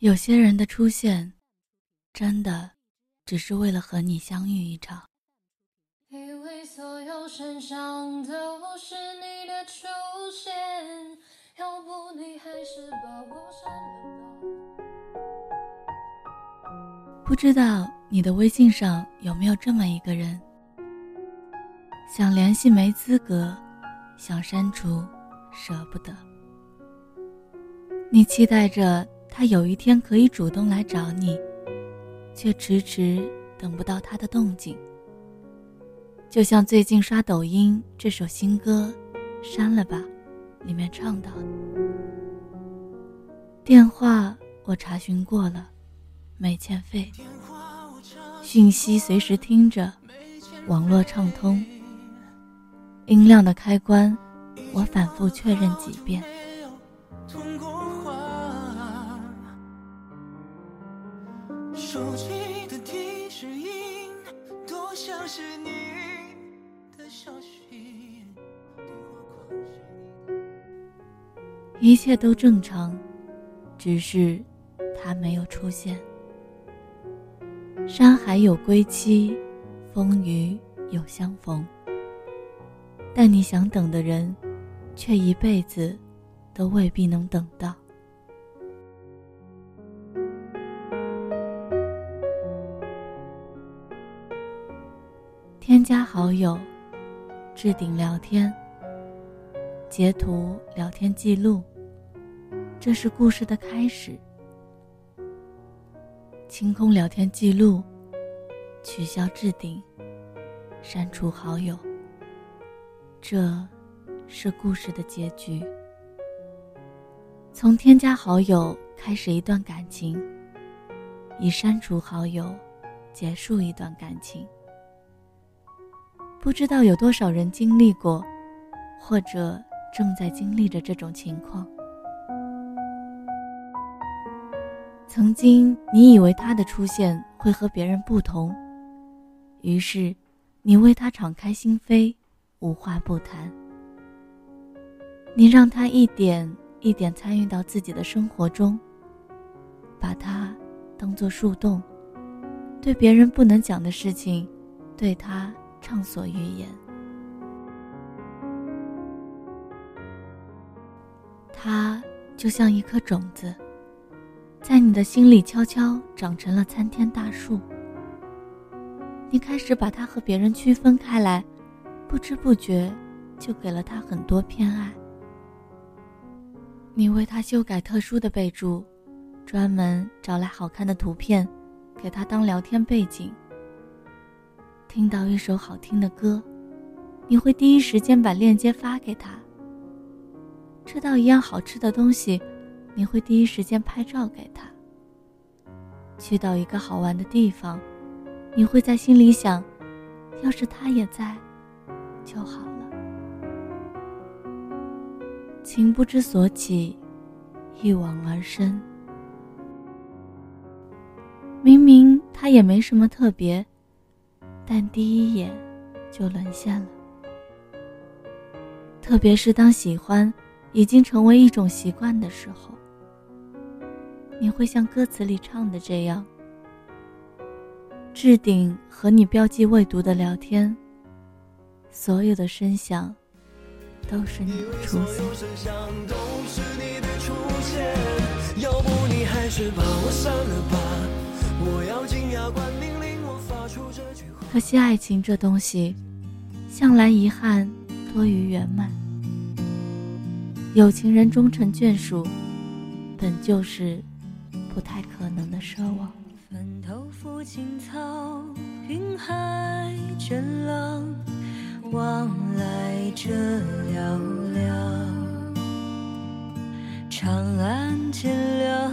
有些人的出现，真的只是为了和你相遇一场。以为所有身上都是你的出现，要不你还是把我删了吧。不知道你的微信上有没有这么一个人，想联系没资格，想删除舍不得，你期待着。他有一天可以主动来找你，却迟迟等不到他的动静。就像最近刷抖音这首新歌《删了吧》，里面唱到的：“电话我查询过了，没欠费；讯息随时听着，网络畅通；音量的开关我反复确认几遍。”手机的提示音多像是你的消息一切都正常只是他没有出现山海有归期风雨有相逢。但你想等的人却一辈子都未必能等到。添加好友，置顶聊天，截图聊天记录。这是故事的开始。清空聊天记录，取消置顶，删除好友。这是故事的结局。从添加好友开始一段感情，以删除好友结束一段感情。不知道有多少人经历过，或者正在经历着这种情况。曾经，你以为他的出现会和别人不同，于是，你为他敞开心扉，无话不谈。你让他一点一点参与到自己的生活中，把他当做树洞，对别人不能讲的事情，对他。畅所欲言。它就像一颗种子，在你的心里悄悄长成了参天大树。你开始把它和别人区分开来，不知不觉就给了他很多偏爱。你为他修改特殊的备注，专门找来好看的图片，给他当聊天背景。听到一首好听的歌，你会第一时间把链接发给他。吃到一样好吃的东西，你会第一时间拍照给他。去到一个好玩的地方，你会在心里想，要是他也在，就好了。情不知所起，一往而深。明明他也没什么特别。但第一眼就沦陷了，特别是当喜欢已经成为一种习惯的时候，你会像歌词里唱的这样：置顶和你标记未读的聊天，所有的声响都是你的出现。要不你还是把我删了吧，可惜，爱情这东西，向来遗憾多于圆满。有情人终成眷属，本就是不太可能的奢望。坟头附青草，云海倦了，往来者寥寥。长安渐凉，